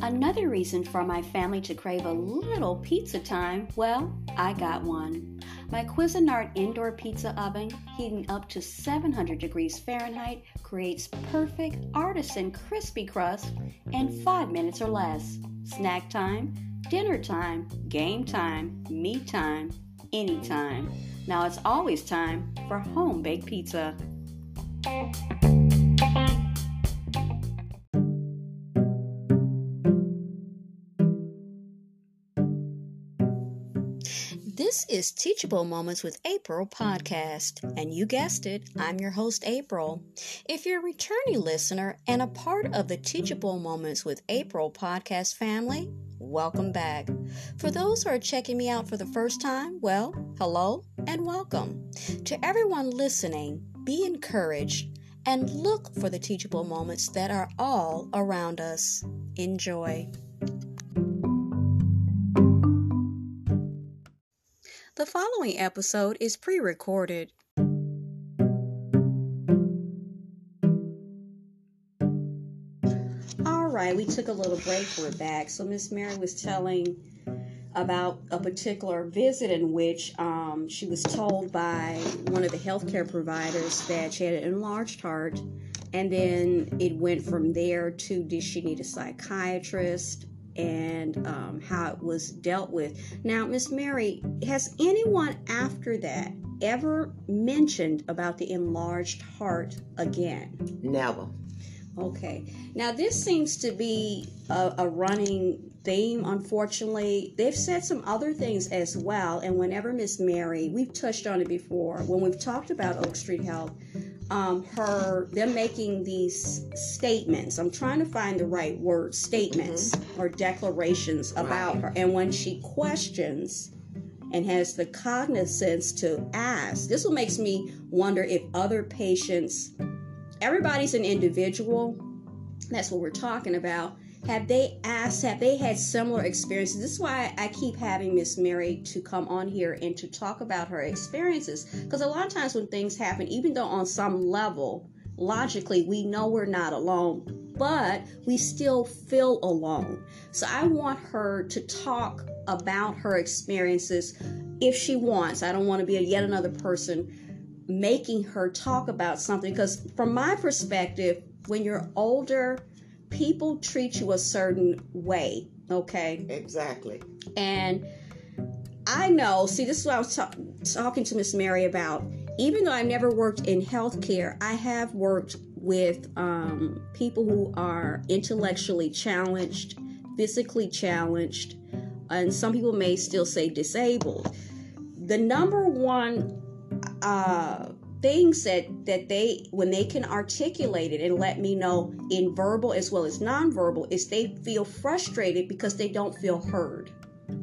Another reason for my family to crave a little pizza time, well, I got one. My Cuisinart indoor pizza oven, heating up to 700 degrees Fahrenheit, creates perfect artisan crispy crust in 5 minutes or less. Snack time, dinner time, game time, me time, anytime. Now it's always time for home baked pizza. This is Teachable Moments with April podcast, and you guessed it, I'm your host, April. If you're a returning listener and a part of the Teachable Moments with April podcast family, welcome back. For those who are checking me out for the first time, well, hello and welcome. To everyone listening, be encouraged and look for the teachable moments that are all around us. Enjoy. The following episode is pre recorded. Right, we took a little break. We're back. So, Miss Mary was telling about a particular visit in which um, she was told by one of the healthcare providers that she had an enlarged heart. And then it went from there to did she need a psychiatrist? and um, how it was dealt with. Now, Miss Mary, has anyone after that ever mentioned about the enlarged heart again? Never. Okay. Now, this seems to be a, a running theme, unfortunately. They've said some other things as well. And whenever Miss Mary, we've touched on it before, when we've talked about Oak Street Health, um, her them making these statements. I'm trying to find the right word, statements mm-hmm. or declarations about her. And when she questions and has the cognizance to ask, this will makes me wonder if other patients, everybody's an individual. That's what we're talking about. Have they asked have they had similar experiences? This is why i keep having miss mary to come on here and to talk about her experiences. Because a lot of times when things happen even though on some level logically we know we're not alone but we still feel alone. So i want her to talk about her experiences if she wants. I don't want to be a, yet another person making her talk about something because from my perspective when you're older people treat you a certain way, okay? Exactly. And I know, see, this is what I was ta- talking to Miss Mary about. Even though I've never worked in healthcare, I have worked with um, people who are intellectually challenged, physically challenged, and some people may still say disabled. The number one uh, things that that they when they can articulate it and let me know in verbal as well as nonverbal is they feel frustrated because they don't feel heard.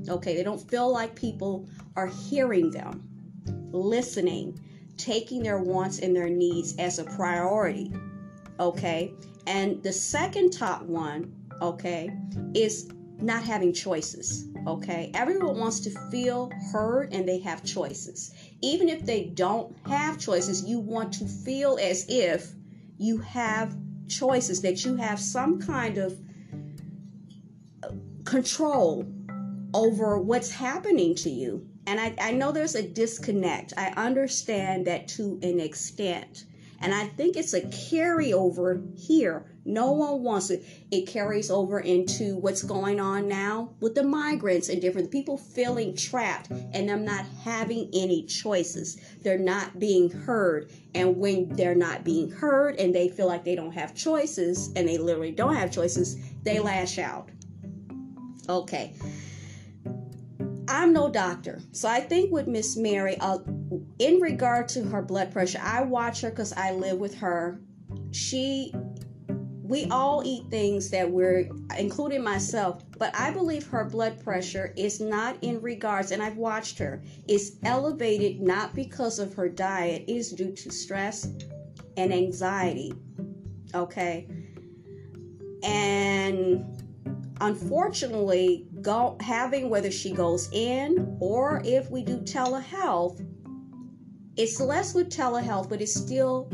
Okay they don't feel like people are hearing them listening taking their wants and their needs as a priority. Okay and the second top one okay is not having choices okay everyone wants to feel heard and they have choices even if they don't have choices, you want to feel as if you have choices, that you have some kind of control over what's happening to you. And I, I know there's a disconnect. I understand that to an extent. And I think it's a carryover here no one wants it. It carries over into what's going on now with the migrants and different people feeling trapped and them not having any choices. They're not being heard. And when they're not being heard and they feel like they don't have choices and they literally don't have choices, they lash out. Okay. I'm no doctor. So I think with Miss Mary, uh, in regard to her blood pressure, I watch her because I live with her. She we all eat things that we're, including myself, but I believe her blood pressure is not in regards, and I've watched her, is elevated not because of her diet, is due to stress and anxiety. Okay. And unfortunately, go, having whether she goes in or if we do telehealth, it's less with telehealth, but it's still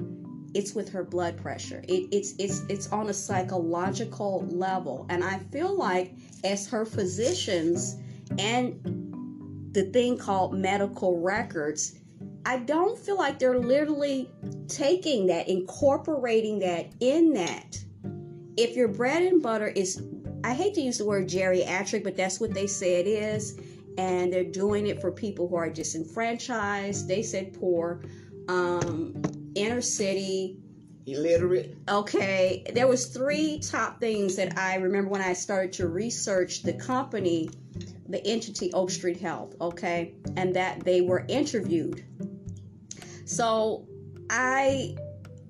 it's with her blood pressure. It, it's it's it's on a psychological level, and I feel like as her physicians and the thing called medical records, I don't feel like they're literally taking that, incorporating that in that. If your bread and butter is, I hate to use the word geriatric, but that's what they say it is, and they're doing it for people who are disenfranchised. They said poor, um, inner city, illiterate. Okay, there was three top things that I remember when I started to research the company, the entity Oak Street Health. Okay, and that they were interviewed so I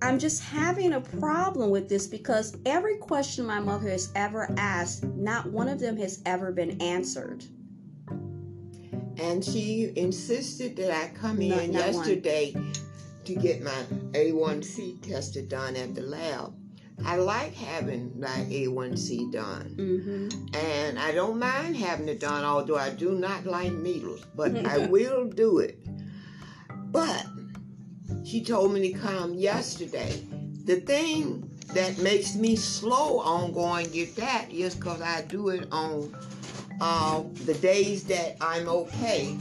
I'm just having a problem with this because every question my mother has ever asked, not one of them has ever been answered. And she insisted that I come in yesterday one. to get my A1C tested done at the lab. I like having my A1C done. Mm-hmm. And I don't mind having it done, although I do not like needles, but I will do it. But she told me to come yesterday. The thing that makes me slow on going get that is because I do it on uh, the days that I'm okay.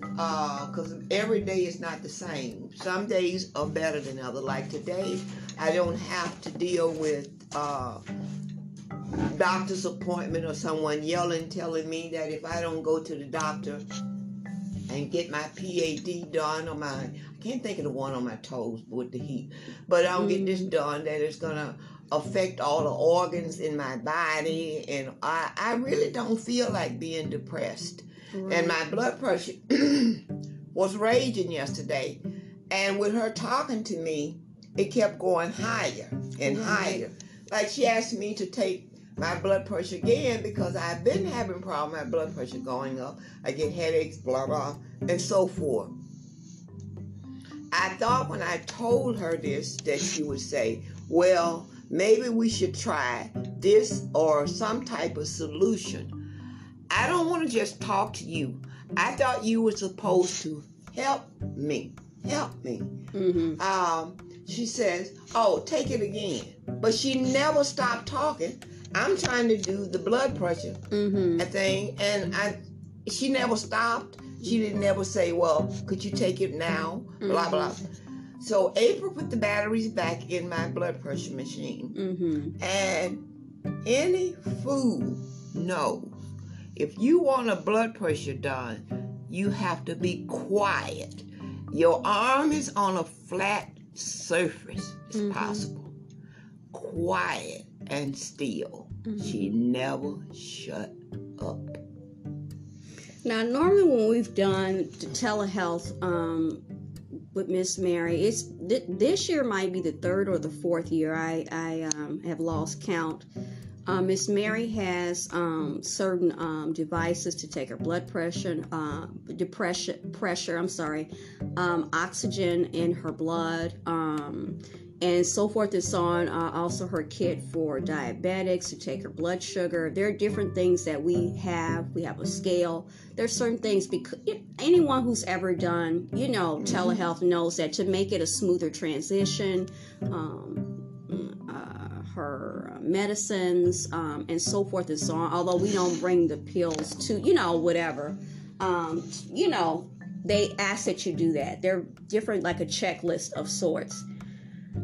Because uh, every day is not the same. Some days are better than others. Like today, I don't have to deal with uh, doctor's appointment or someone yelling, telling me that if I don't go to the doctor and get my PAD done or my I can't think of the one on my toes with the heat. But I'll get this mm. done that is gonna affect all the organs in my body and I, I really don't feel like being depressed. Right. And my blood pressure was raging yesterday. And with her talking to me, it kept going higher and right. higher. Like she asked me to take my blood pressure again because I've been having problem my blood pressure going up. I get headaches, blah blah, and so forth. I thought when I told her this that she would say, well, maybe we should try this or some type of solution. I don't want to just talk to you. I thought you were supposed to help me. Help me. Mm-hmm. Um, she says, Oh, take it again. But she never stopped talking. I'm trying to do the blood pressure mm-hmm. thing, and I she never stopped. She didn't ever say, well, could you take it now? Blah, mm-hmm. blah. So April put the batteries back in my blood pressure machine. Mm-hmm. And any fool knows if you want a blood pressure done, you have to be quiet. Your arm is on a flat surface, as mm-hmm. possible. Quiet and still. Mm-hmm. She never shut up. Now, normally when we've done the telehealth um, with Miss Mary, it's th- this year might be the third or the fourth year. I I um, have lost count. Uh, Miss Mary has um, certain um, devices to take her blood pressure, uh, depression pressure. I'm sorry, um, oxygen in her blood. And so forth and so on. Uh, also, her kit for diabetics to take her blood sugar. There are different things that we have. We have a scale. There's certain things because anyone who's ever done, you know, mm-hmm. telehealth knows that to make it a smoother transition, um, uh, her medicines um, and so forth and so on. Although we don't bring the pills to, you know, whatever. Um, you know, they ask that you do that. They're different, like a checklist of sorts.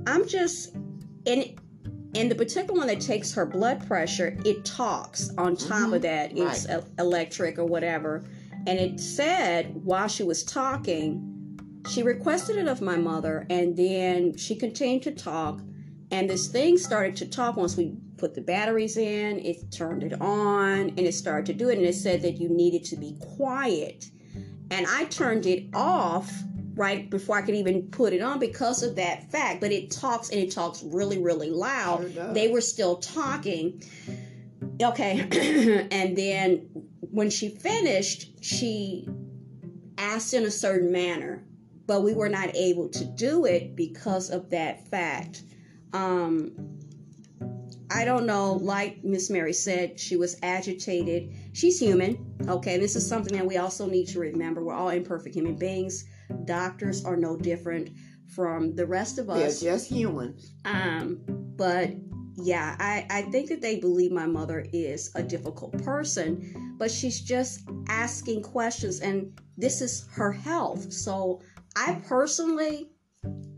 I'm just in in the particular one that takes her blood pressure, it talks on top mm-hmm. of that. It's right. electric or whatever. And it said while she was talking, she requested it of my mother, and then she continued to talk. And this thing started to talk once we put the batteries in, it turned it on, and it started to do it. And it said that you needed to be quiet. And I turned it off right before I could even put it on because of that fact. But it talks and it talks really, really loud. Sure they were still talking. Okay. and then when she finished, she asked in a certain manner, but we were not able to do it because of that fact. Um, I don't know, like Miss Mary said, she was agitated. She's human. Okay, this is something that we also need to remember. We're all imperfect human beings Doctors are no different. from the rest of us. They're just humans. Um, but yeah, I, I think that they believe my mother is a difficult person, but she's just asking questions, and this is her health. So I personally,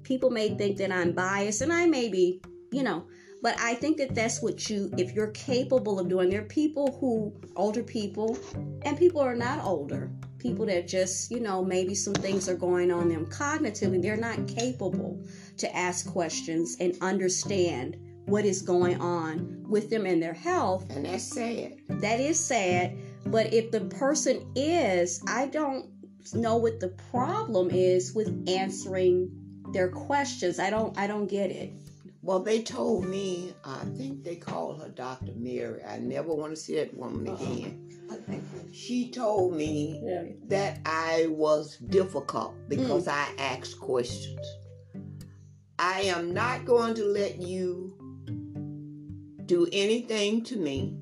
people may think that I'm biased, and I may be, you know, but I think that that's what you, if you're capable of doing, there are people who, older people, and people are not older, people that just, you know, maybe some things are going on them cognitively, they're not capable to ask questions and understand what is going on with them and their health. And that's sad. That is sad. But if the person is, I don't know what the problem is with answering their questions. I don't I don't get it. Well, they told me, I think they called her Dr. Mary. I never want to see that woman again. She told me yeah. that I was difficult because mm. I asked questions. I am not going to let you do anything to me.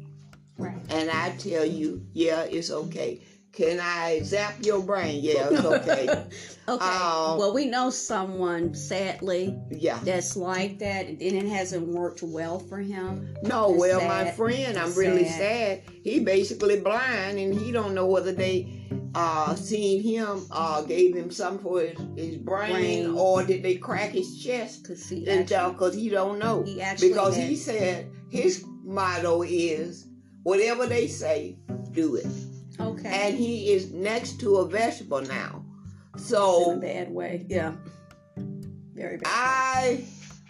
Right. And I tell you, yeah, it's okay. Can I zap your brain? Yeah, it's okay. okay. Um, well, we know someone, sadly, yeah, that's like that, and it hasn't worked well for him. No, it's well, sad. my friend, I'm sad. really sad. He basically blind, and he don't know whether they uh seen him uh gave him something for his, his brain, brain, or did they crack his chest because he, because he don't know he actually because had, he said his motto is whatever they say do it Okay. And he is next to a vegetable now. So in a bad way. Yeah. Very bad. I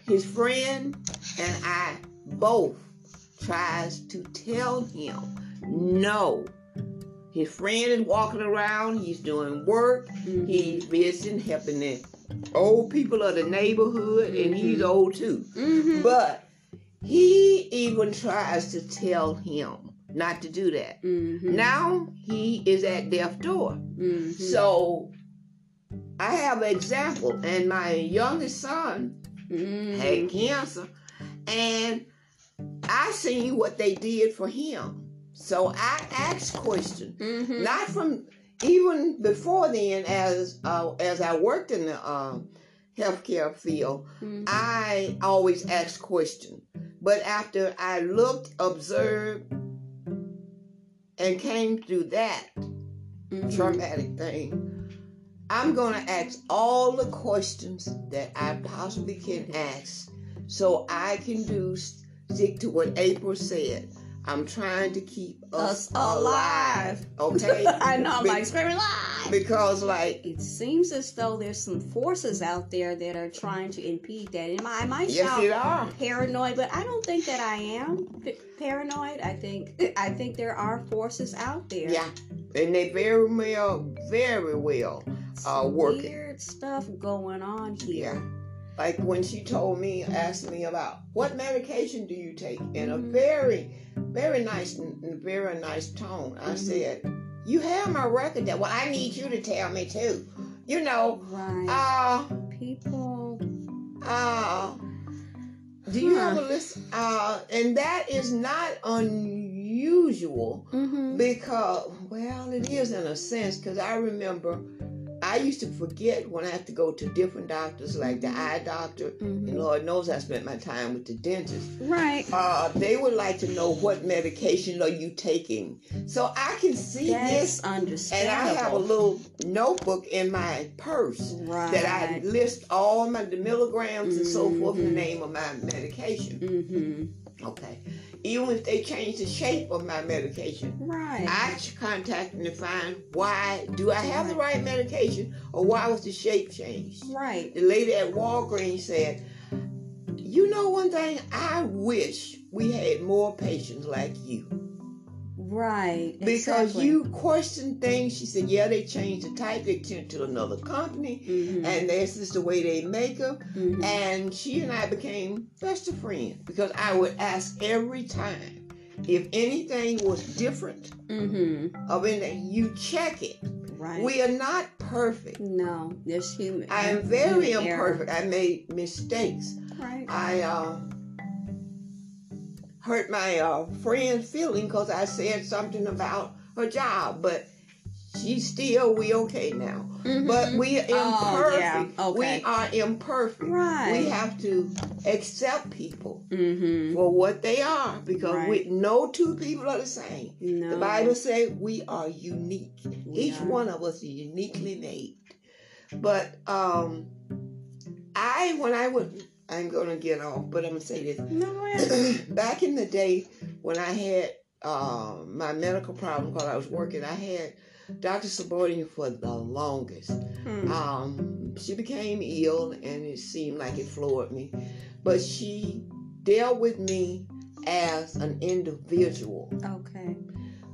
his friend and I both tries to tell him no. His friend is walking around, he's doing work, mm-hmm. he's visiting, helping the old people of the neighborhood, mm-hmm. and he's mm-hmm. old too. Mm-hmm. But he even tries to tell him not to do that. Mm-hmm. Now he is at death door. Mm-hmm. So I have an example, and my youngest son mm-hmm. had cancer, and I seen what they did for him. So I asked questions, mm-hmm. not from even before then, as uh, as I worked in the um, healthcare field, mm-hmm. I always asked questions. But after I looked, observed, and came through that mm-hmm. traumatic thing, I'm going to ask all the questions that I possibly can ask so I can do stick to what April said. I'm trying to keep us, us alive. alive. Okay. I know. I'm Be- like screaming live because, like, it seems as though there's some forces out there that are trying to impede that. And I might yes, sound paranoid, but I don't think that I am paranoid. I think I think there are forces out there. Yeah, and they very well, very well uh, working. Weird stuff going on here. Yeah like when she told me, asked me about what medication do you take in a very very nice, very nice tone. I mm-hmm. said, "You have my record. That well, I need you to tell me too. You know, right? Uh, people. Uh, do you huh. have a list? Uh, and that is not unusual mm-hmm. because, well, it is in a sense. Because I remember I used to forget when I have to go to different doctors, like the eye doctor, mm-hmm. and Lord knows I spent my time with the dentist. Right. Uh, they would like to know what medication are you taking, so I can see That's this. understandable. And I have a little notebook in my purse right. that I list all my the milligrams mm-hmm. and so forth, the mm-hmm. name of my medication. Mm-hmm. Okay even if they change the shape of my medication. Right. I contact them to find why do I have the right medication or why was the shape changed. Right. The lady at Walgreens said, "You know one thing, I wish we had more patients like you." Right. Because exactly. you question things. She said, yeah, they changed the type. They turned to another company. Mm-hmm. And this is the way they make them. Mm-hmm. And she and I became best of friends because I would ask every time if anything was different mm-hmm. of anything, you check it. Right. We are not perfect. No, there's human. I am very imperfect. Error. I made mistakes. Right. I uh, hurt my uh, friend's feeling because I said something about her job, but She still we okay now. Mm-hmm. But we are imperfect. Oh, yeah. okay. We are imperfect. Right. We have to accept people mm-hmm. for what they are because right. we no two people are the same. No. The Bible says we are unique. We Each are. one of us is uniquely made. But um I when I would I'm gonna get off, but I'm gonna say this. No, back in the day when I had uh, my medical problem while I was working, I had Dr. Subordinate for the longest. Hmm. Um, she became ill and it seemed like it floored me. But she dealt with me as an individual. Okay.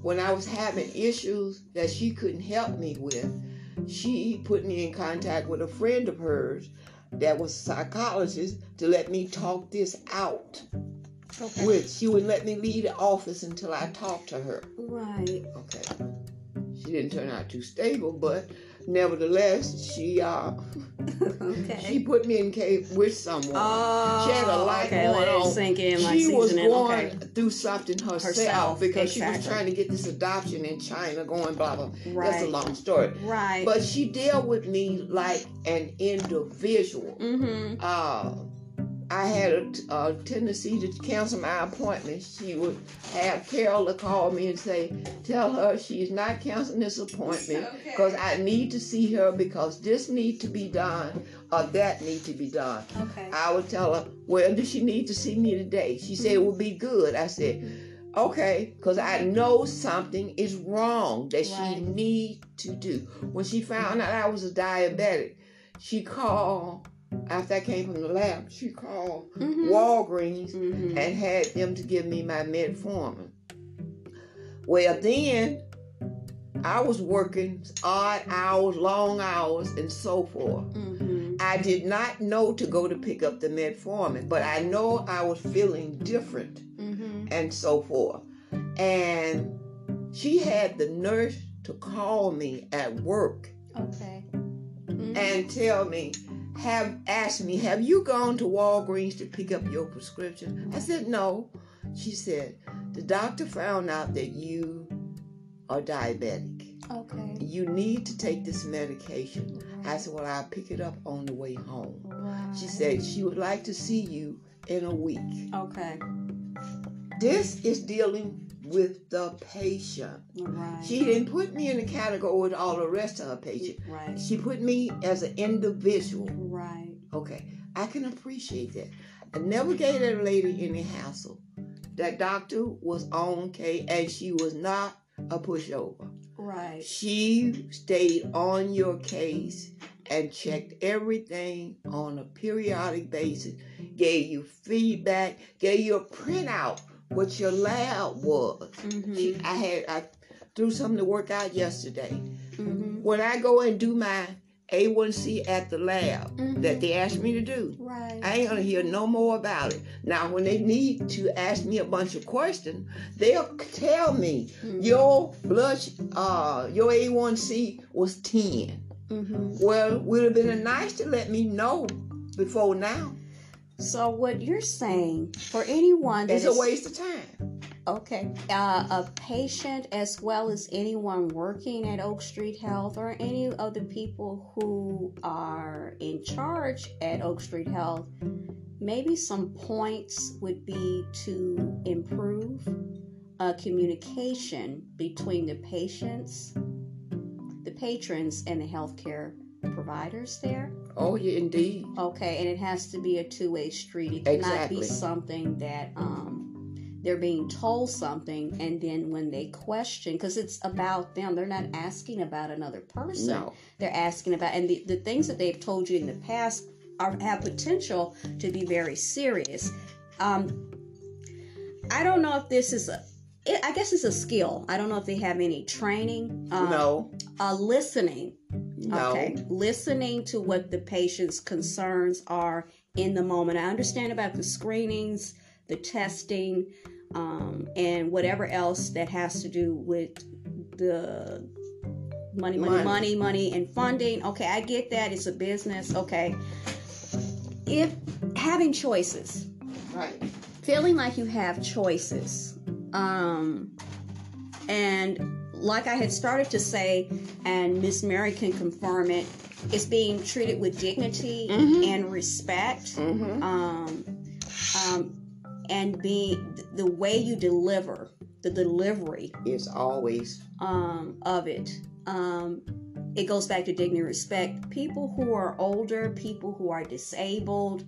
When I was having issues that she couldn't help me with, she put me in contact with a friend of hers that was a psychologist to let me talk this out. Okay. Which she wouldn't let me leave the office until I talked to her. Right. Okay. She didn't turn out too stable, but nevertheless, she uh, okay. she put me in cave with someone. Oh, she had a lot okay, going on. Sink in, like she was going okay. through something herself, herself because exactly. she was trying to get this adoption in China going blah blah. Right. That's a long story. Right. But she dealt with me like an individual. Mm-hmm. Uh, I had a, a, tendency to cancel my appointments. She would have Carol to call me and say, "Tell her she's not canceling this appointment because okay. I need to see her because this need to be done or that need to be done." Okay. I would tell her, "Well, does she need to see me today?" She said, "It would be good." I said, "Okay," because I know something is wrong that right. she need to do. When she found out I was a diabetic, she called after I came from the lab, she called mm-hmm. Walgreens mm-hmm. and had them to give me my metformin. Well, then I was working odd hours, long hours, and so forth. Mm-hmm. I did not know to go to pick up the metformin, but I know I was feeling different mm-hmm. and so forth. And she had the nurse to call me at work. Okay. And tell me, have asked me, Have you gone to Walgreens to pick up your prescription? I said, No. She said, The doctor found out that you are diabetic. Okay. You need to take this medication. Right. I said, Well, I'll pick it up on the way home. Right. She said she would like to see you in a week. Okay. This is dealing with the patient. Right. She didn't put me in a category with all the rest of her patients. Right. She put me as an individual. Right. Okay. I can appreciate that. I never gave that lady any hassle. That doctor was on K and she was not a pushover. Right. She stayed on your case and checked everything on a periodic basis, gave you feedback, gave you a printout what your lab was. Mm-hmm. I had I threw something to work out yesterday. Mm-hmm. When I go and do my A1C at the lab mm-hmm. that they asked me to do, right. I ain't gonna hear no more about it. Now, when they need to ask me a bunch of questions, they'll tell me mm-hmm. your blood, uh, your A1C was 10 mm-hmm. Well, would have been nice to let me know before now. So what you're saying for anyone that it's is, a waste of time. Okay, uh, a patient as well as anyone working at Oak Street Health or any of the people who are in charge at Oak Street Health, maybe some points would be to improve uh, communication between the patients, the patrons, and the healthcare providers there. Oh, yeah, indeed. Okay, and it has to be a two way street. It cannot exactly. be something that um, they're being told something, and then when they question, because it's about them, they're not asking about another person. No. They're asking about, and the, the things that they've told you in the past are have potential to be very serious. Um, I don't know if this is a it, I guess it's a skill. I don't know if they have any training. Um, no. Uh, listening. No. Okay. Listening to what the patient's concerns are in the moment. I understand about the screenings, the testing, um, and whatever else that has to do with the money, money, money, money, money, and funding. Okay, I get that. It's a business. Okay. If having choices, right? Feeling like you have choices, um, and like I had started to say, and Miss Mary can confirm it, it's being treated with dignity mm-hmm. and respect. Mm-hmm. Um, um, and being the way you deliver, the delivery is always um, of it. Um, it goes back to dignity and respect. People who are older, people who are disabled,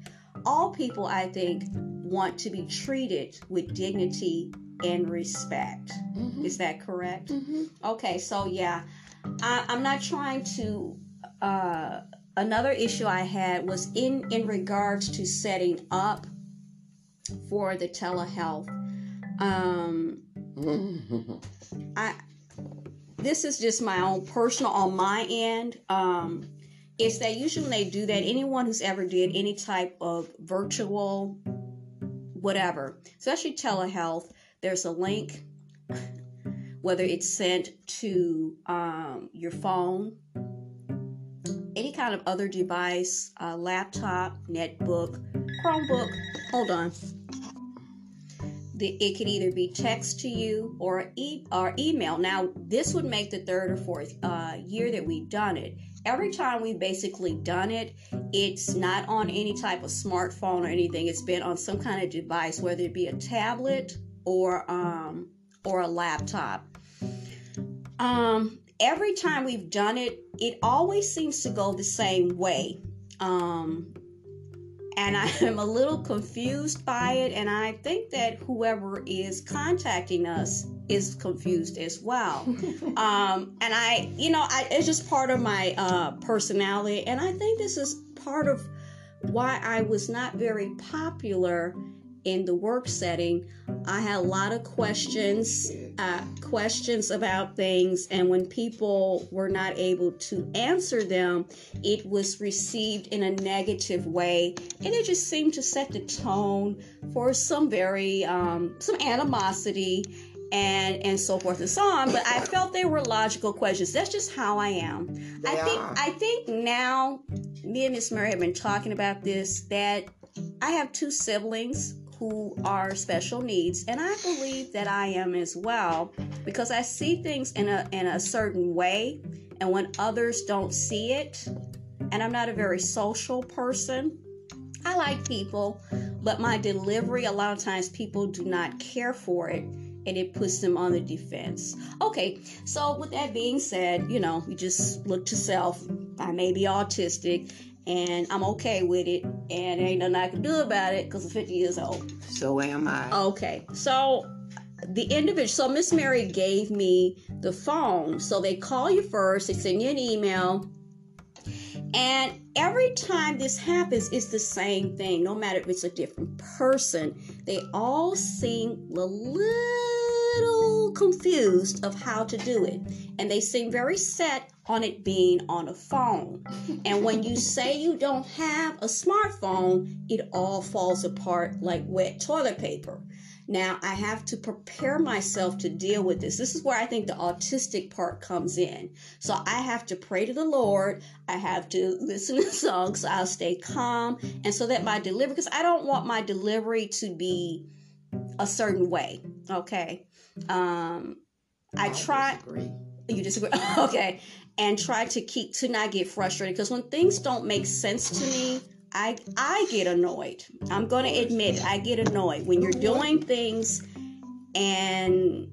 all people, I think, want to be treated with dignity and respect. Mm-hmm. Is that correct? Mm-hmm. Okay, so yeah, I, am not trying to. Uh, another issue I had was in in regards to setting up for the telehealth. Um, I this is just my own personal on my end. Um, is that usually when they do that, anyone who's ever did any type of virtual whatever, especially telehealth, there's a link, whether it's sent to um, your phone, any kind of other device, uh, laptop, netbook, Chromebook. Hold on. The, it could either be text to you or e- or email. Now, this would make the third or fourth uh, year that we've done it every time we've basically done it, it's not on any type of smartphone or anything. It's been on some kind of device, whether it be a tablet or um, or a laptop. Um, every time we've done it, it always seems to go the same way. Um, and I am a little confused by it. And I think that whoever is contacting us is confused as well. um, and I, you know, I, it's just part of my uh, personality. And I think this is part of why I was not very popular in the work setting, I had a lot of questions, uh, questions about things, and when people were not able to answer them, it was received in a negative way, and it just seemed to set the tone for some very um, some animosity and and so forth and so on. But I felt they were logical questions. That's just how I am. They I think are. I think now me and Miss Mary have been talking about this that I have two siblings who are special needs and i believe that i am as well because i see things in a in a certain way and when others don't see it and i'm not a very social person i like people but my delivery a lot of times people do not care for it and it puts them on the defense. Okay, so with that being said, you know, you just look to self. I may be autistic, and I'm okay with it, and ain't nothing I can do about it because I'm 50 years old. So am I. Okay, so the individual, so Miss Mary gave me the phone. So they call you first, they send you an email, and every time this happens, it's the same thing. No matter if it's a different person, they all seem a little confused of how to do it, and they seem very set on it being on a phone. and when you say you don't have a smartphone, it all falls apart like wet toilet paper. Now, I have to prepare myself to deal with this. This is where I think the autistic part comes in. So I have to pray to the Lord. I have to listen to songs. So I'll stay calm. And so that my delivery, because I don't want my delivery to be a certain way. Okay. Um, I, I try. Disagree. You disagree? okay and try to keep to not get frustrated because when things don't make sense to me i i get annoyed i'm going to admit it, i get annoyed when you're doing things and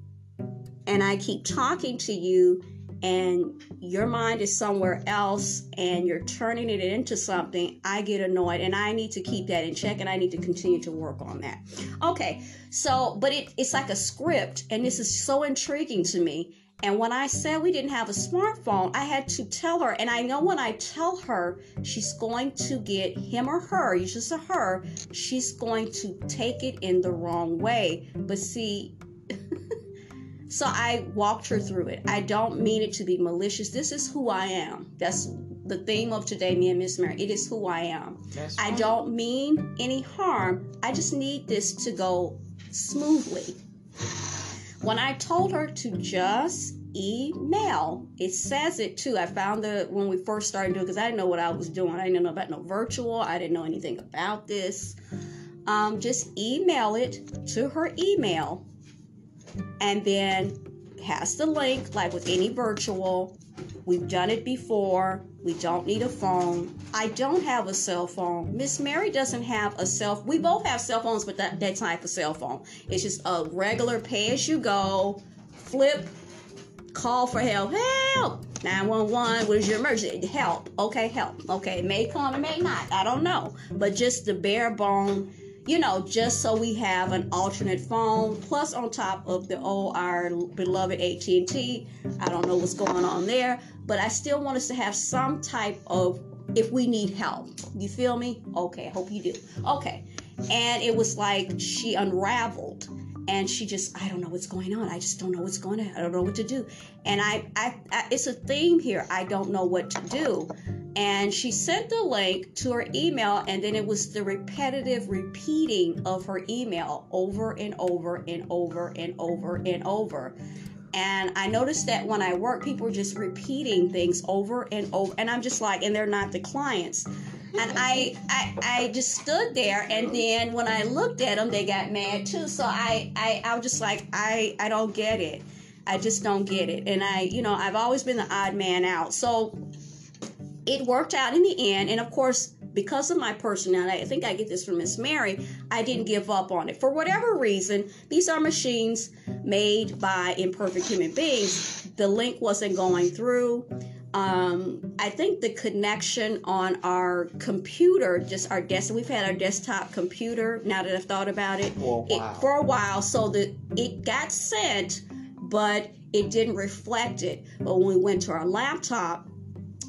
and i keep talking to you and your mind is somewhere else and you're turning it into something, I get annoyed and I need to keep that in check and I need to continue to work on that. Okay, so, but it, it's like a script and this is so intriguing to me. And when I said we didn't have a smartphone, I had to tell her. And I know when I tell her, she's going to get him or her, it's a her, she's going to take it in the wrong way. But see, so I walked her through it. I don't mean it to be malicious. This is who I am. That's the theme of today, me and Miss Mary. It is who I am. I don't mean any harm. I just need this to go smoothly. When I told her to just email, it says it too. I found the when we first started doing because I didn't know what I was doing. I didn't know about no virtual. I didn't know anything about this. Um, just email it to her email, and then has the link, like with any virtual. We've done it before. We don't need a phone. I don't have a cell phone. Miss Mary doesn't have a cell. We both have cell phones, but that, that type of cell phone. It's just a regular pay as you go, flip, call for help. Help! 911, what is your emergency? Help. Okay, help. Okay, it may come, it may not. I don't know. But just the bare bone you know, just so we have an alternate phone, plus on top of the old our beloved AT&T. I don't know what's going on there, but I still want us to have some type of if we need help. You feel me? Okay, I hope you do. Okay. And it was like she unraveled and she just i don't know what's going on. I just don't know what's going on. I don't know what to do. And I, I, I it's a theme here. I don't know what to do. And she sent the link to her email and then it was the repetitive repeating of her email over and over and over and over and over. And i noticed that when i work people are just repeating things over and over and i'm just like and they're not the clients and I, I I just stood there and then when I looked at them they got mad too. So I I, I was just like I I don't get it. I just don't get it. And I you know I've always been the odd man out. So it worked out in the end. And of course because of my personality I think I get this from Miss Mary I didn't give up on it. For whatever reason these are machines made by imperfect human beings. The link wasn't going through um, I think the connection on our computer, just our desk, we've had our desktop computer now that I've thought about it, for a while, it, for a while so that it got sent, but it didn't reflect it. But when we went to our laptop,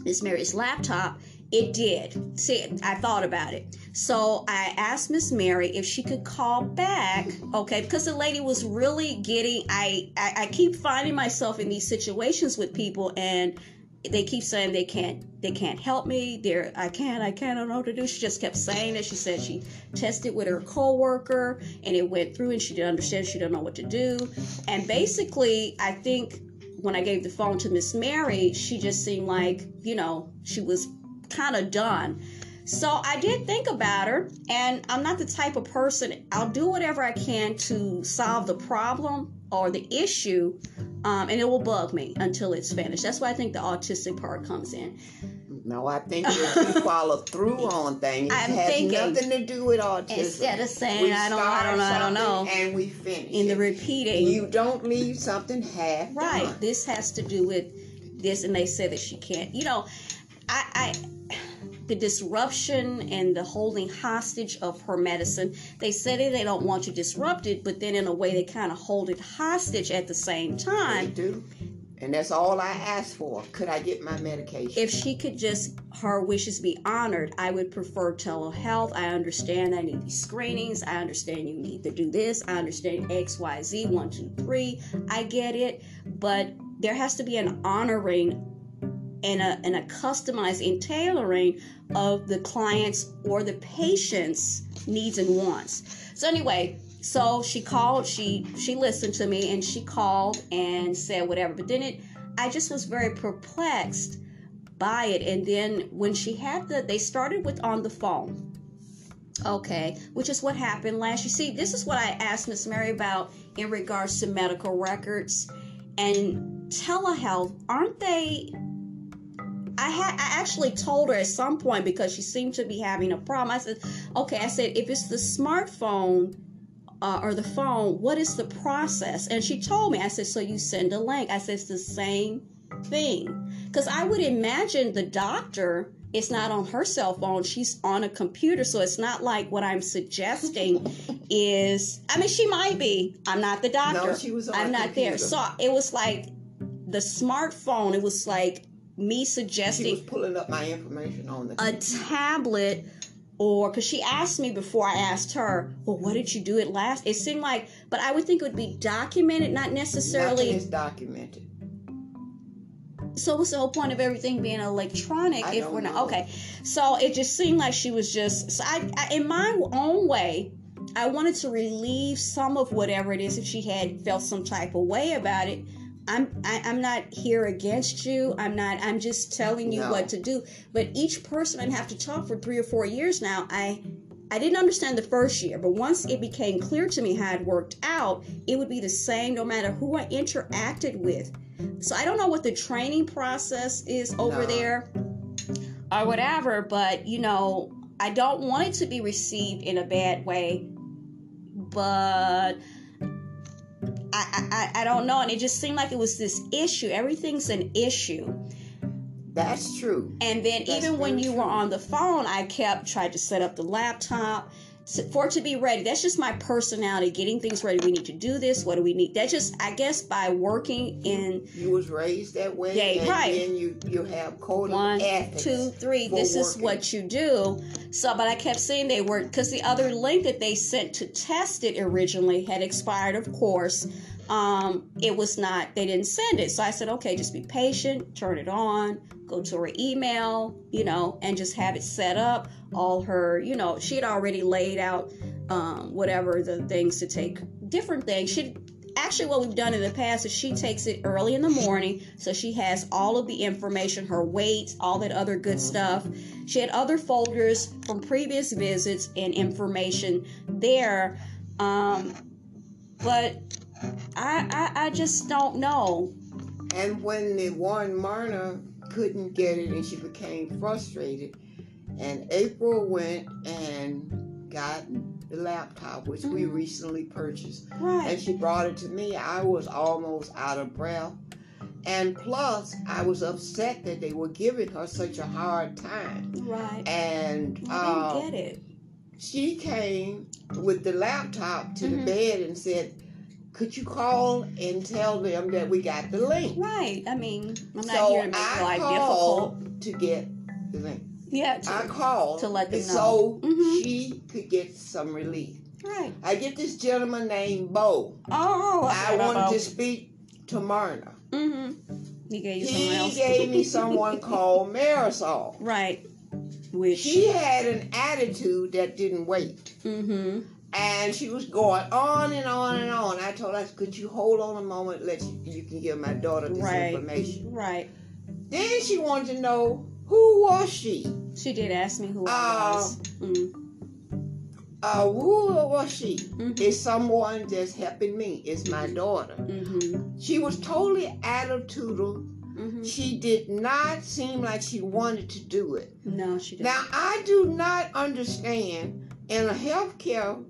Miss Mary's laptop, it did. See, I thought about it. So I asked Miss Mary if she could call back, okay, because the lady was really getting. I, I I keep finding myself in these situations with people, and they keep saying they can't they can't help me. They're i can't i can't i don't know what to do. She just kept saying it she said she tested with her coworker and it went through and she didn't understand she didn't know what to do. And basically i think when i gave the phone to miss mary she just seemed like you know she was kind of done. So I did think about her, and I'm not the type of person, I'll do whatever I can to solve the problem or the issue, um, and it will bug me until it's finished. That's why I think the autistic part comes in. No, I think if you follow through on things, it I'm has thinking, nothing to do with autism. Instead of saying I don't, I don't know, I don't know, and we finish in the repeating. You don't leave something half right. Done. This has to do with this, and they say that she can't. You know, I, I the disruption and the holding hostage of her medicine. They said it, they don't want to disrupt it, but then in a way they kind of hold it hostage at the same time. They do. And that's all I asked for. Could I get my medication? If she could just, her wishes be honored, I would prefer telehealth. I understand I need these screenings. I understand you need to do this. I understand X, Y, Z, one, two, three. I get it. But there has to be an honoring and a, and a customized and tailoring of the client's or the patient's needs and wants. So anyway, so she called, she she listened to me and she called and said whatever. But then it I just was very perplexed by it. And then when she had the they started with on the phone. Okay, which is what happened last. You see, this is what I asked Miss Mary about in regards to medical records and telehealth. Aren't they I had I actually told her at some point because she seemed to be having a problem. I said, "Okay," I said, "If it's the smartphone uh, or the phone, what is the process?" And she told me. I said, "So you send a link." I said, "It's the same thing," because I would imagine the doctor it's not on her cell phone she's on a computer so it's not like what i'm suggesting is i mean she might be i'm not the doctor no, she was i'm not computer. there so it was like the smartphone it was like me suggesting she was pulling up my information on the a tablet or because she asked me before I asked her, well, what did you do it last? It seemed like, but I would think it would be documented, not necessarily. Nothing is documented. So what's the whole point of everything being electronic I if we're not know. okay? So it just seemed like she was just. So I, I, in my own way, I wanted to relieve some of whatever it is if she had felt some type of way about it I'm I, am i am not here against you. I'm not. I'm just telling you no. what to do. But each person I have to talk for three or four years now. I I didn't understand the first year, but once it became clear to me how it worked out, it would be the same no matter who I interacted with. So I don't know what the training process is over no. there or whatever, but you know, I don't want it to be received in a bad way, but I, I, I don't know. And it just seemed like it was this issue. Everything's an issue. That's true. And then That's even when you true. were on the phone, I kept trying to set up the laptop for it to be ready. That's just my personality, getting things ready. We need to do this. What do we need? That's just, I guess, by working in. You was raised that way, yeah, and right? Then you you have code one, two, three. This working. is what you do. So, but I kept saying they were because the other link that they sent to test it originally had expired, of course. Um, it was not. They didn't send it, so I said, okay, just be patient, turn it on, go to her email, you know, and just have it set up. All her, you know, she had already laid out um, whatever the things to take, different things. She actually what we've done in the past is she takes it early in the morning so she has all of the information her weights all that other good stuff she had other folders from previous visits and information there um, but I, I i just don't know and when the one Myrna couldn't get it and she became frustrated. And April went and got the laptop, which mm-hmm. we recently purchased. Right. And she brought it to me. I was almost out of breath. And plus, I was upset that they were giving her such a hard time. Right. And I uh, didn't get it. She came with the laptop to mm-hmm. the bed and said, could you call and tell them that we got the link? Right. I mean, I'm not so here to make I life difficult. to get the link. Yeah. To, I called to let them know. So mm-hmm. she could get some relief. Right. I get this gentleman named Bo. Oh, I, I wanted to speak to Marna. Mm-hmm. He gave you he else. gave me someone called Marisol. Right. Which she had an attitude that didn't wait. Mm-hmm. And she was going on and on and on. I told her, could you hold on a moment, let you, you can give my daughter this right. information. Right. Then she wanted to know who was she. She did ask me who uh, I was. Mm. Uh, who was she? Mm-hmm. Is someone that's helping me? Is my daughter. Mm-hmm. She was totally attitudinal. Mm-hmm. She did not seem like she wanted to do it. No, she didn't. Now I do not understand in a healthcare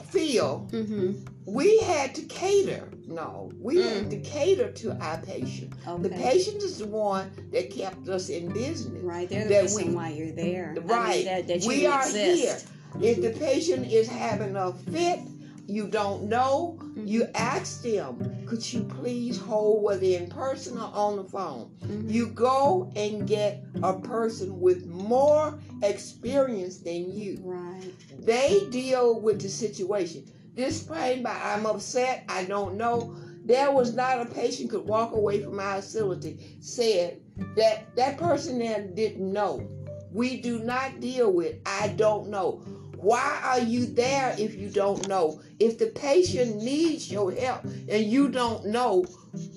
field, mm-hmm. we had to cater. No, we mm. had to cater to our patient. Okay. The patient is the one that kept us in business. Right, they're the reason we, why you're there. Right, I mean, that, that we are here. Mm-hmm. If the patient is having a fit, you don't know, mm-hmm. you ask them, could you please hold whether in person or on the phone? Mm-hmm. You go and get a person with more experience than you. Right. They deal with the situation. This pain by I'm upset, I don't know. There was not a patient could walk away from our facility said that that person there didn't know. We do not deal with I don't know. Why are you there if you don't know? If the patient needs your help and you don't know,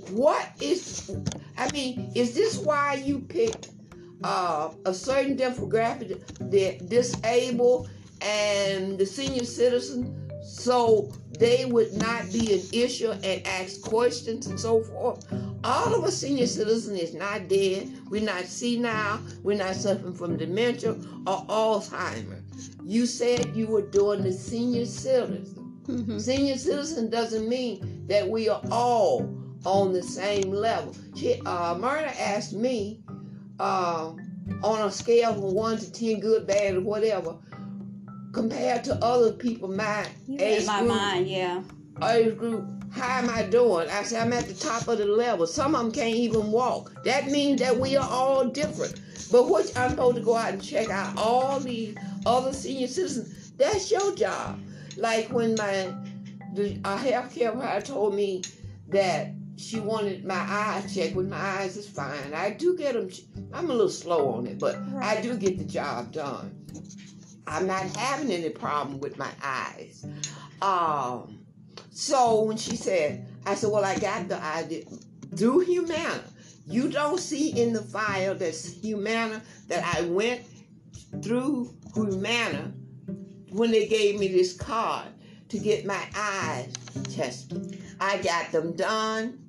what is, I mean, is this why you picked uh, a certain demographic, the disabled and the senior citizen, so they would not be an issue and ask questions and so forth. All of a senior citizen is not dead. We're not senile. We're not suffering from dementia or Alzheimer. You said you were doing the senior citizen. Mm-hmm. Senior citizen doesn't mean that we are all on the same level. She, uh, Myrna asked me uh, on a scale from one to ten, good, bad, or whatever, compared to other people my you age my group, mind, yeah. age group, how am I doing? I said I'm at the top of the level. Some of them can't even walk. That means that we are all different. But what I'm supposed to go out and check out all these other senior citizens. That's your job. Like when my the a healthcare provider told me that she wanted my eyes checked. When my eyes is fine, I do get them. I'm a little slow on it, but right. I do get the job done. I'm not having any problem with my eyes. Um, so when she said, I said, well, I got the idea through Humana. You don't see in the file that's Humana that I went through Humana when they gave me this card to get my eyes tested. I got them done.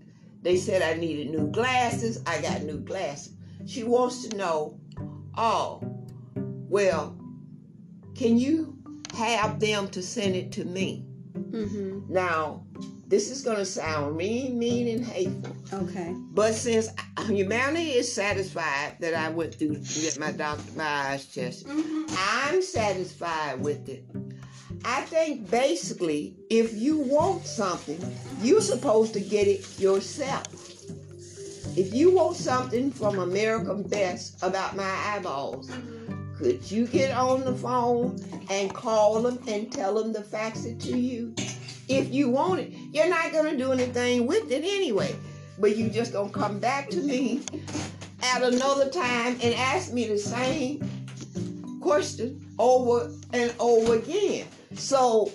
They said I needed new glasses. I got new glasses. She wants to know, oh, well, can you have them to send it to me? Mm-hmm. Now, this is going to sound mean, mean, and hateful. Okay. But since Humana is satisfied that I went through to get my doctor my eyes tested, mm-hmm. I'm satisfied with it. I think basically, if you want something, you're supposed to get it yourself. If you want something from American Best about my eyeballs, mm-hmm. Could you get on the phone and call them and tell them to fax it to you? If you want it, you're not going to do anything with it anyway. But you just going to come back to me at another time and ask me the same question over and over again. So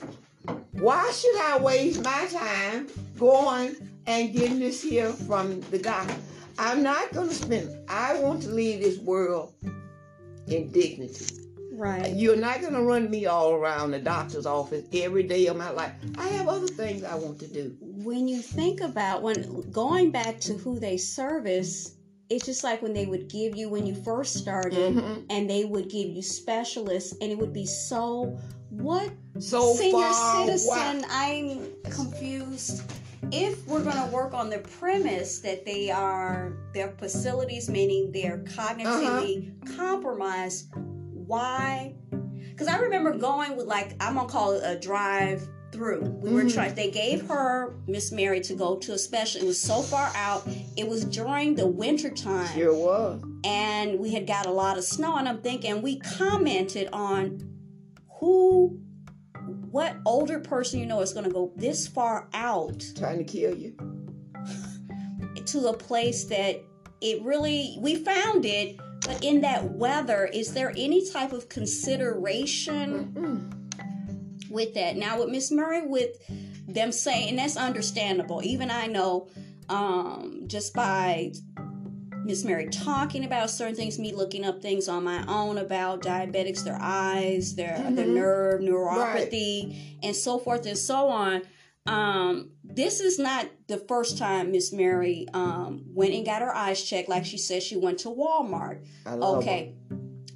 why should I waste my time going and getting this here from the guy? I'm not going to spend. I want to leave this world in dignity. Right. You're not going to run me all around the doctor's office every day of my life. I have other things I want to do. When you think about when going back to who they service, it's just like when they would give you when you first started mm-hmm. and they would give you specialists and it would be so what so senior citizen i'm confused if we're going to work on the premise that they are their facilities meaning they're cognitively uh-huh. compromised why because i remember going with like i'm gonna call it a drive through. We mm-hmm. were trying. They gave her Miss Mary to go to a special. It was so far out. It was during the winter time. Sure was. And we had got a lot of snow. And I'm thinking we commented on who, what older person you know is going to go this far out, trying to kill you, to a place that it really we found it. But in that weather, is there any type of consideration? Mm-mm with that. Now with Miss Mary, with them saying, and that's understandable. Even I know, um, just by Miss Mary talking about certain things, me looking up things on my own about diabetics, their eyes, their mm-hmm. their nerve neuropathy, right. and so forth and so on. Um, this is not the first time Miss Mary um, went and got her eyes checked. Like she said, she went to Walmart. okay.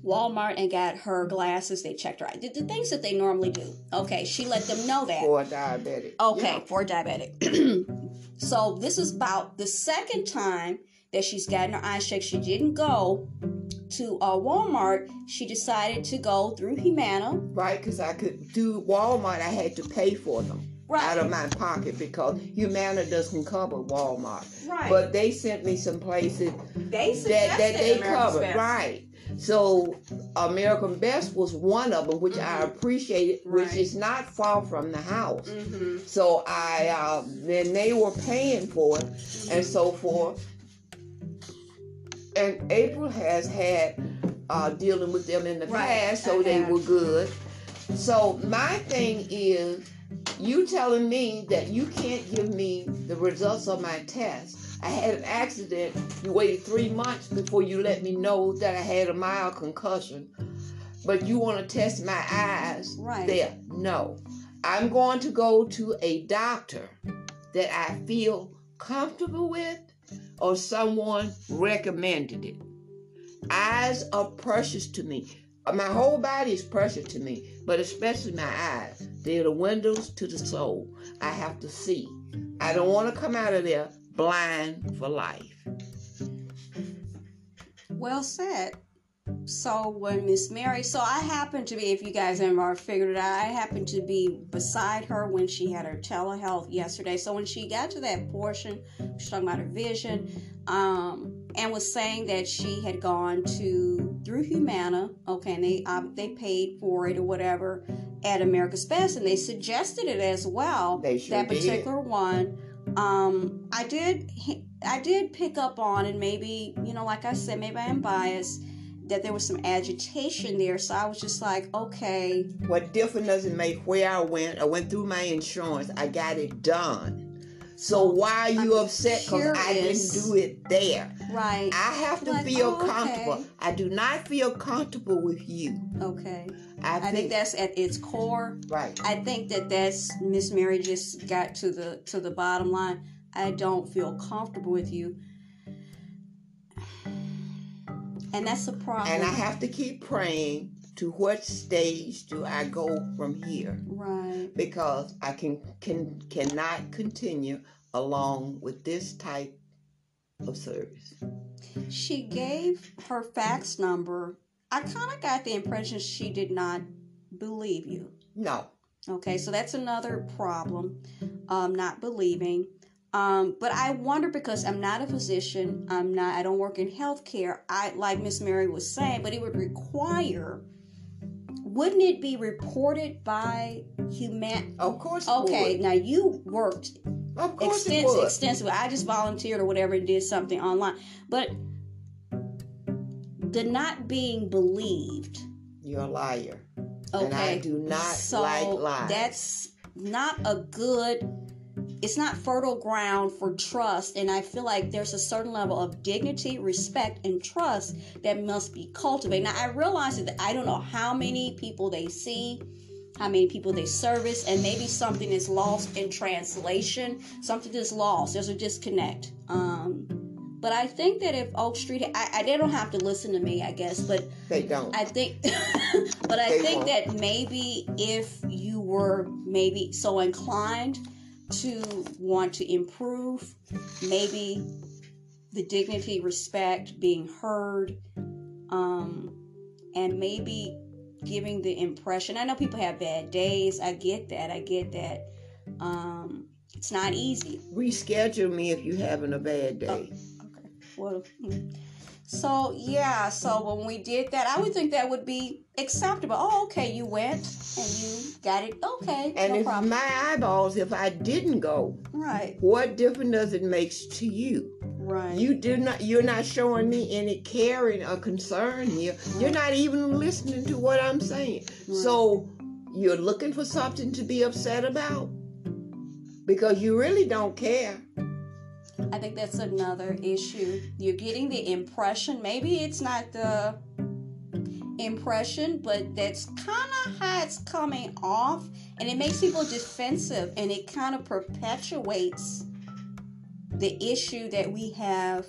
Walmart and got her glasses. They checked her eye. The, the things that they normally do. Okay, she let them know that. For diabetic. Okay, yeah. for diabetic. so this is about the second time that she's gotten her eyes checked. She didn't go to uh, Walmart. She decided to go through Humana. Right, because I could do Walmart. I had to pay for them. Right. Out of my pocket because Humana doesn't cover Walmart. Right. But they sent me some places they that, that they cover. Right. So American Best was one of them, which mm-hmm. I appreciated, right. which is not far from the house. Mm-hmm. So I uh, then they were paying for it mm-hmm. and so forth. And April has had uh, dealing with them in the right. past, so they were good. So my thing is, you telling me that you can't give me the results of my test I had an accident. You waited three months before you let me know that I had a mild concussion. But you want to test my eyes right. there. No. I'm going to go to a doctor that I feel comfortable with or someone recommended it. Eyes are precious to me. My whole body is precious to me, but especially my eyes. They're the windows to the soul. I have to see. I don't want to come out of there blind for life. Well said. So when Miss Mary, so I happened to be, if you guys ever figured it out, I happened to be beside her when she had her telehealth yesterday. So when she got to that portion, she's talking about her vision, um, and was saying that she had gone to through Humana, okay, and they they paid for it or whatever at America's Best, and they suggested it as well. They sure that particular did. one um, I did I did pick up on, and maybe you know, like I said, maybe I am biased that there was some agitation there. So I was just like, okay. What difference does it make where I went? I went through my insurance. I got it done. So why are you I'm upset because I didn't do it there? Right. I have to like, feel oh, comfortable. Okay. I do not feel comfortable with you. Okay. I think, I think, that's at its core. Right. I think that that's Miss Mary just got to the to the bottom line. I don't feel comfortable with you. And that's a problem. And I have to keep praying to what stage do I go from here? Right. Because I can can cannot continue along with this type of service. She gave her fax number. I kind of got the impression she did not believe you. No. Okay, so that's another problem. Um, not believing. Um, but I wonder because I'm not a physician, I'm not, I don't work in healthcare. I like Miss Mary was saying, but it would require wouldn't it be reported by human? Of course. Okay, now you worked of course extens- extensively. I just volunteered or whatever and did something online, but the not being believed. You're a liar. Okay. And I do not so like lies. That's not a good it's not fertile ground for trust and i feel like there's a certain level of dignity respect and trust that must be cultivated now i realize that i don't know how many people they see how many people they service and maybe something is lost in translation something is lost there's a disconnect um, but I think that if Oak Street, I, I, they don't have to listen to me, I guess, but they don't. I think, but I they think won't. that maybe if you were maybe so inclined to want to improve, maybe the dignity, respect, being heard, um, and maybe giving the impression. I know people have bad days. I get that. I get that. Um, it's not easy. Reschedule me if you're having a bad day. Oh, okay. Well, hmm. So yeah, so when we did that, I would think that would be acceptable. Oh, okay, you went and you got it. Okay, and no if problem. my eyeballs, if I didn't go, right, what difference does it make to you? Right. You do not. You're not showing me any caring or concern here. Right. You're not even listening to what I'm saying. Right. So you're looking for something to be upset about because you really don't care. I think that's another issue. You're getting the impression, maybe it's not the impression, but that's kind of how it's coming off, and it makes people defensive and it kind of perpetuates the issue that we have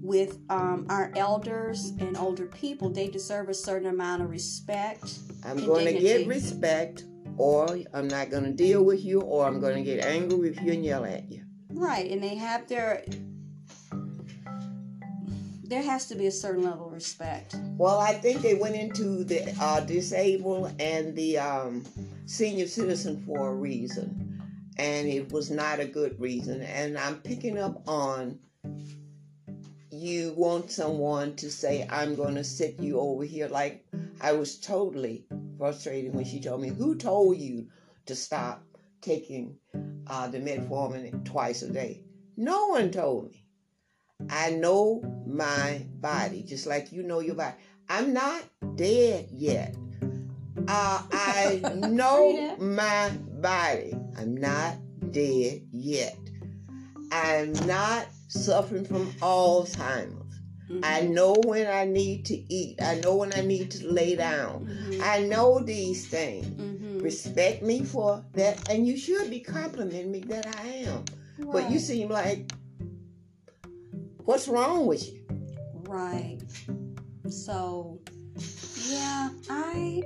with um, our elders and older people. They deserve a certain amount of respect. I'm going to get respect, or I'm not going to deal with you, or I'm going to get angry with you and yell at you. Right, and they have their. There has to be a certain level of respect. Well, I think they went into the uh, disabled and the um, senior citizen for a reason, and it was not a good reason. And I'm picking up on you want someone to say, I'm going to sit you over here. Like, I was totally frustrated when she told me, Who told you to stop taking uh, the metformin twice a day. No one told me. I know my body, just like you know your body. I'm not dead yet. Uh, I know my body. I'm not dead yet. I'm not suffering from Alzheimer's. Mm-hmm. I know when I need to eat. I know when I need to lay down. Mm-hmm. I know these things. Mm-hmm. Respect me for that, and you should be complimenting me that I am. Right. But you seem like, what's wrong with you? Right. So, yeah, I,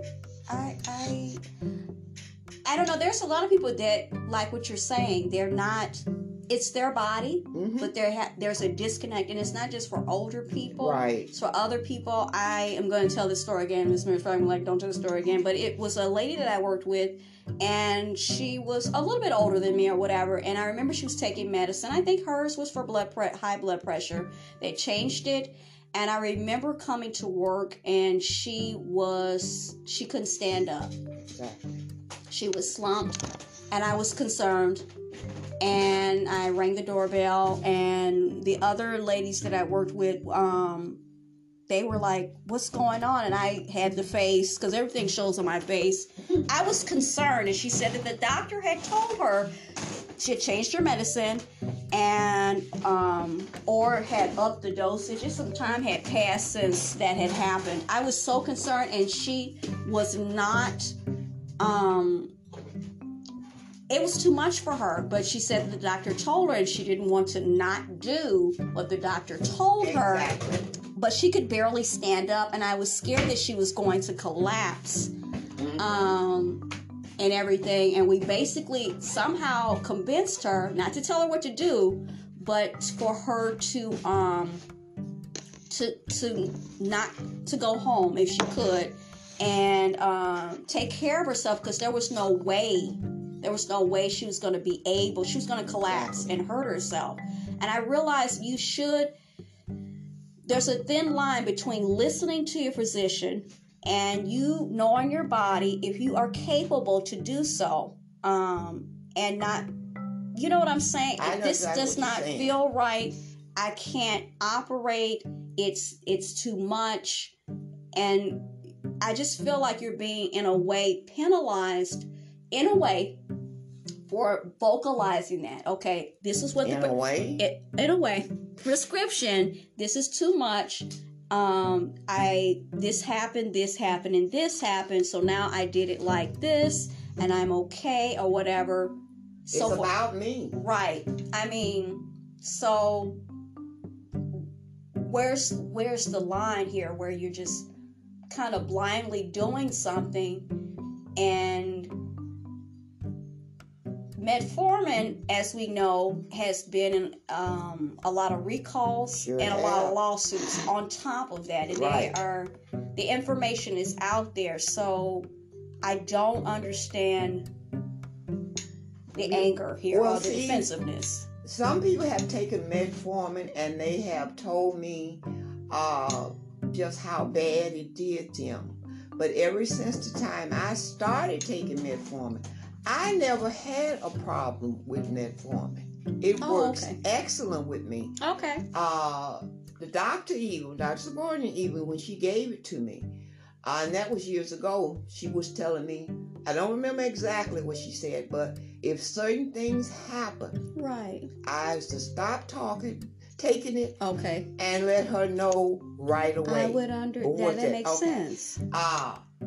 I, I, I don't know. There's a lot of people that like what you're saying. They're not it's their body, mm-hmm. but there ha- there's a disconnect, and it's not just for older people. Right. It's for other people. I am going to tell this story again. Miss Mary's like, "Don't tell the story again." But it was a lady that I worked with, and she was a little bit older than me or whatever. And I remember she was taking medicine. I think hers was for blood pre- high blood pressure. They changed it. And I remember coming to work and she was, she couldn't stand up. She was slumped and I was concerned and I rang the doorbell, and the other ladies that I worked with, um, they were like, "What's going on?" And I had the face because everything shows on my face. I was concerned, and she said that the doctor had told her she had changed her medicine and um, or had upped the dosage. Just some time had passed since that had happened. I was so concerned, and she was not. Um, it was too much for her, but she said the doctor told her, and she didn't want to not do what the doctor told exactly. her. But she could barely stand up, and I was scared that she was going to collapse. Mm-hmm. Um, and everything. And we basically somehow convinced her not to tell her what to do, but for her to um to to not to go home if she could and um, take care of herself because there was no way there was no way she was going to be able she was going to collapse and hurt herself. And i realized you should there's a thin line between listening to your physician and you knowing your body if you are capable to do so um, and not you know what i'm saying? If this exactly does not feel right i can't operate it's it's too much. And i just feel like you're being in a way penalized in a way for vocalizing that okay this is what in the a way it, in a way prescription this is too much um, I this happened, this happened, and this happened. So now I did it like this, and I'm okay or whatever. So it's about me, right? I mean, so where's where's the line here where you're just kind of blindly doing something and Metformin, as we know, has been in um, a lot of recalls sure and a lot of lawsuits on top of that. And right. they are the information is out there. So I don't understand the anger here well, or the see, defensiveness. Some people have taken metformin and they have told me uh, just how bad it did them. But ever since the time I started taking metformin, I never had a problem with metformin. It oh, works okay. excellent with me. Okay. Uh, the doctor even, Dr. Subordinate even, when she gave it to me, uh, and that was years ago, she was telling me, I don't remember exactly what she said, but if certain things happen, right, I was to stop talking, taking it, okay, and let her know right away. I would under that, that, that makes okay. sense. Ah, uh,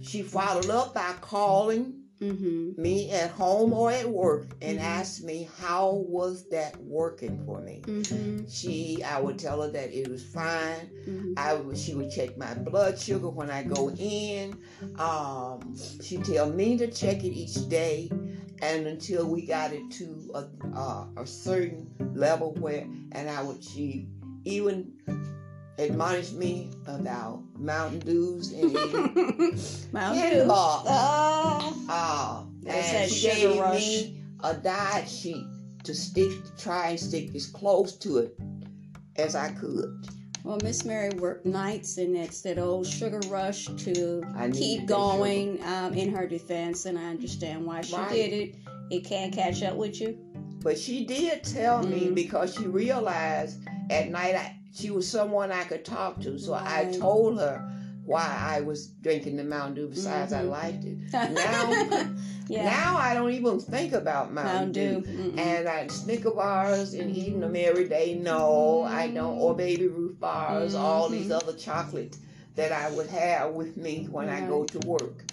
she followed up by calling mm-hmm. me at home or at work and mm-hmm. asked me how was that working for me. Mm-hmm. She, I would tell her that it was fine. Mm-hmm. I would, she would check my blood sugar when I go in. Um, she tell me to check it each day, and until we got it to a, uh, a certain level where, and I would she even admonished me about Mountain Dews and Mountain Dews. Oh, oh. and rush. me a diet sheet to stick, try and stick as close to it as I could. Well, Miss Mary worked nights, and it's that old sugar rush to keep going um, in her defense, and I understand why she right. did it. It can't catch up with you. But she did tell mm-hmm. me because she realized at night I, she was someone I could talk to. So right. I told her why I was drinking the Mountain Dew. Besides, mm-hmm. I liked it. Now, yeah. now I don't even think about Mountain, Mountain Dew. Dew. And I Snicker bars and eating them every day. No, mm-hmm. I don't. Or Baby Ruth bars. Mm-hmm. All these other chocolates that I would have with me when I go to work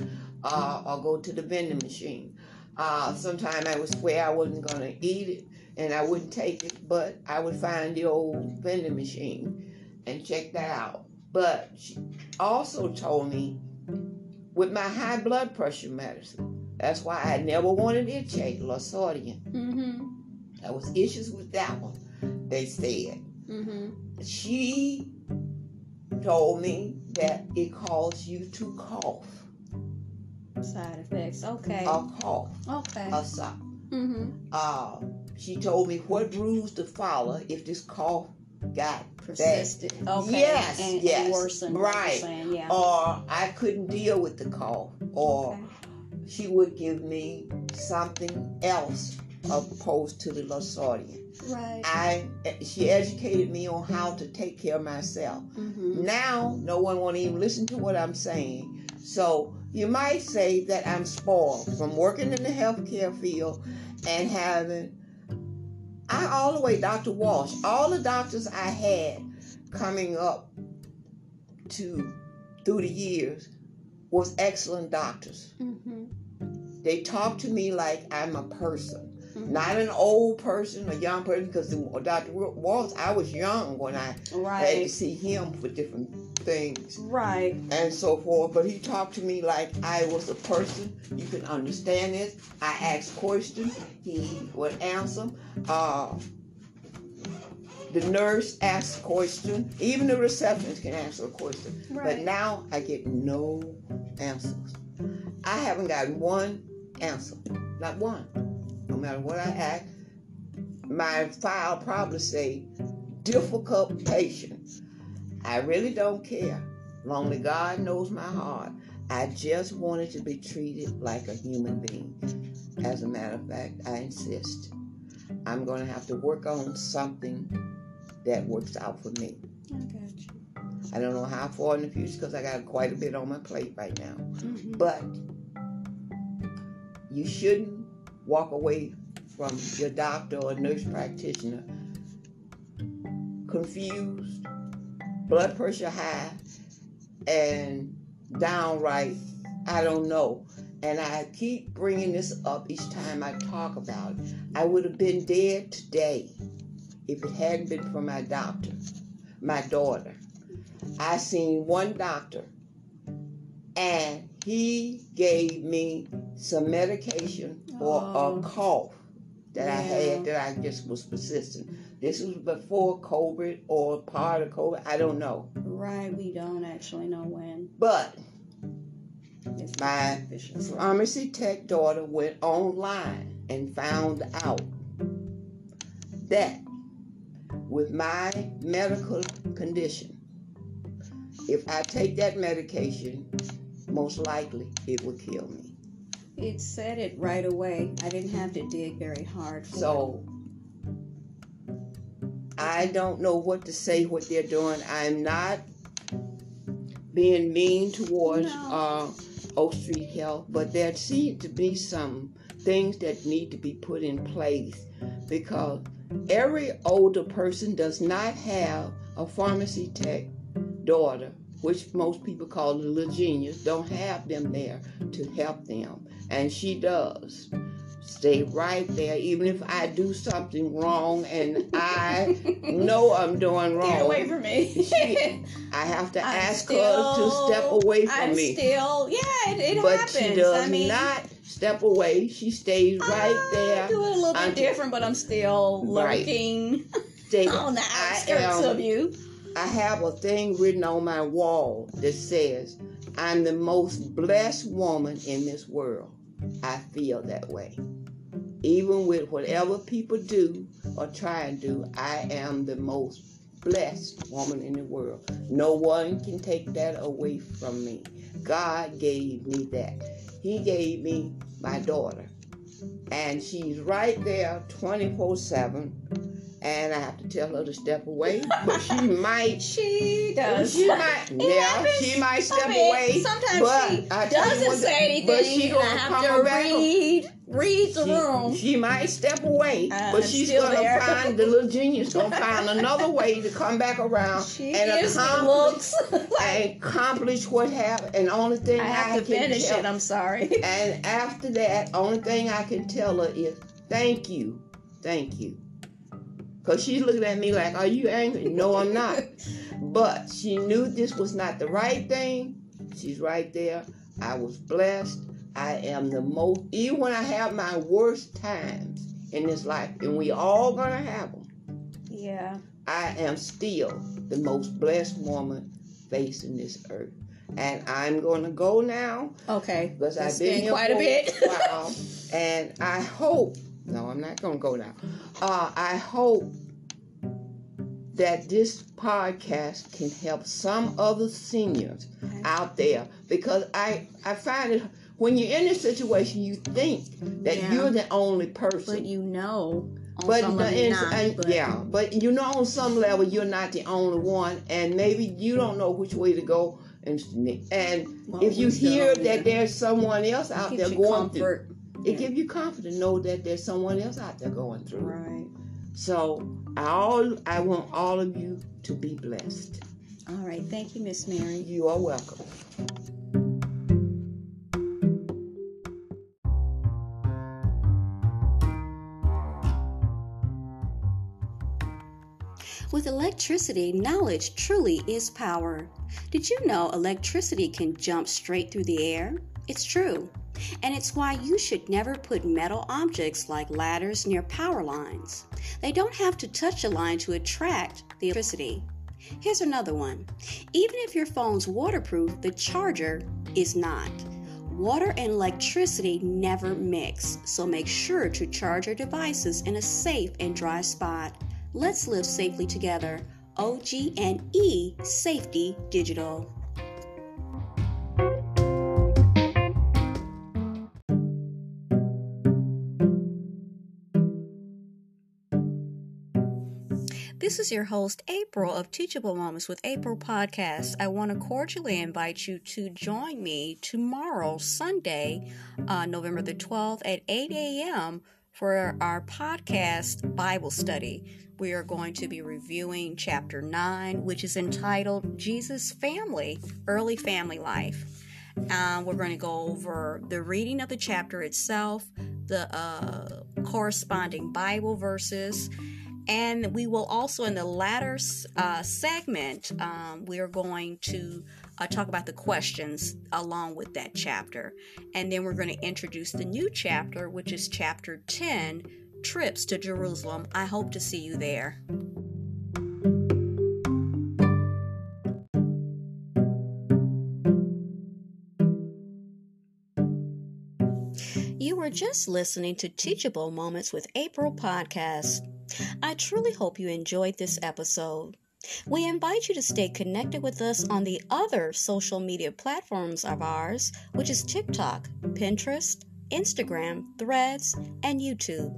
uh, or go to the vending machine. Uh, sometimes I would swear I wasn't going to eat it and I wouldn't take it, but I would find the old vending machine and check that out. But she also told me with my high blood pressure medicine, that's why I never wanted it checked, Losartan. Mm-hmm. There was issues with that one, they said. Mm-hmm. She told me that it caused you to cough. Side effects, okay. A cough. Okay. A side. Mm-hmm. Uh, she told me what rules to follow if this cough got persisted. Okay. Yes, and, yes. And worsened, right. Yeah. Or I couldn't deal with the cough. Or okay. she would give me something else opposed to the Losartan. Right. I she educated me on how to take care of myself. Mm-hmm. Now no one won't even listen to what I'm saying. So you might say that I'm spoiled from working in the healthcare field and having I all the way Dr. Walsh, all the doctors I had coming up to through the years was excellent doctors. Mm-hmm. They talked to me like I'm a person. Mm-hmm. Not an old person, a young person, because Dr. Walsh, I was young when I right. had to see him for different things. Right. And so forth. But he talked to me like I was a person. You can understand it. I asked questions. He would answer. Uh, the nurse asks a question. Even the receptionist can answer a question. Right. But now I get no answers. I haven't gotten one answer. Not one. Matter what I ask, my file probably say difficult patient. I really don't care. Only God knows my heart. I just wanted to be treated like a human being. As a matter of fact, I insist. I'm going to have to work on something that works out for me. I got you. I don't know how far in the future because I got quite a bit on my plate right now. Mm-hmm. But you shouldn't walk away from your doctor or nurse practitioner confused, blood pressure high, and downright, I don't know. And I keep bringing this up each time I talk about it. I would have been dead today if it hadn't been for my doctor, my daughter. I seen one doctor and he gave me some medication for oh. a cough that yeah. I had that I just was persistent. This was before COVID or part of COVID. I don't know. Right, we don't actually know when. But it's my pharmacy tech daughter went online and found out that with my medical condition, if I take that medication, most likely it would kill me. It said it right away. I didn't have to dig very hard. so it. I don't know what to say. What they're doing. I'm not being mean towards no. uh, Oak Street Health, but there seem to be some things that need to be put in place because every older person does not have a pharmacy tech daughter which most people call the little genius, don't have them there to help them. And she does. Stay right there, even if I do something wrong and I know I'm doing wrong. Get away from me. she, I have to I'm ask still, her to step away from I'm me. Still, yeah, it, it but happens. she does I mean, not step away. She stays right I there. do it a little bit different, but I'm still lurking right. on the outskirts am, of you. I have a thing written on my wall that says, I'm the most blessed woman in this world. I feel that way. Even with whatever people do or try and do, I am the most blessed woman in the world. No one can take that away from me. God gave me that. He gave me my daughter. And she's right there 24 7 and I have to tell her to step away. But she might. she does. She might. yeah, she might step I mean, away. Sometimes but she I doesn't say anything. But she gonna have to read. Read the she, room. She might step away, uh, but she's gonna there. find the little genius gonna find another way to come back around she and accomplish, and accomplish what happened. And only thing I have I to finish tell, it. I'm sorry. And after that, only thing I can tell her is thank you, thank you. Because she's looking at me like, Are you angry? No, I'm not. but she knew this was not the right thing. She's right there. I was blessed. I am the most, even when I have my worst times in this life, and we all gonna have them. Yeah. I am still the most blessed woman facing this earth. And I'm going to go now. Okay. Because I've been, been quite a bit. while. and I hope no, I'm not going to go now. Uh, I hope that this podcast can help some other seniors out there because I, I find it when you're in this situation, you think that yeah. you're the only person. But you know. but, the, not, and, but yeah, but you know on some level you're not the only one, and maybe you don't know which way to go. And, and well, if you hear that there's someone else out there going comfort. through, it yeah. gives you comfort to know that there's someone else out there going through. Right. So I all I want all of you to be blessed. All right. Thank you, Miss Mary. You are welcome. With electricity, knowledge truly is power. Did you know electricity can jump straight through the air? It's true. And it's why you should never put metal objects like ladders near power lines. They don't have to touch a line to attract the electricity. Here's another one. Even if your phone's waterproof, the charger is not. Water and electricity never mix, so make sure to charge your devices in a safe and dry spot. Let's live safely together. OG and E Safety Digital. This is your host, April of Teachable Moments with April podcast. I want to cordially invite you to join me tomorrow, Sunday, uh, November the 12th at 8 a.m. for our podcast Bible study. We are going to be reviewing chapter 9, which is entitled Jesus' Family, Early Family Life. Um, we're going to go over the reading of the chapter itself, the uh, corresponding Bible verses, and we will also, in the latter uh, segment, um, we are going to uh, talk about the questions along with that chapter. And then we're going to introduce the new chapter, which is chapter 10 Trips to Jerusalem. I hope to see you there. You were just listening to Teachable Moments with April podcast. I truly hope you enjoyed this episode. We invite you to stay connected with us on the other social media platforms of ours, which is TikTok, Pinterest, Instagram, Threads, and YouTube.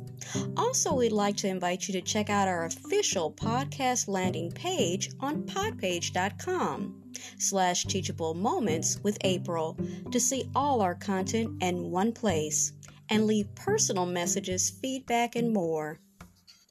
Also, we'd like to invite you to check out our official podcast landing page on podpage.com slash teachable moments with April to see all our content in one place and leave personal messages, feedback, and more.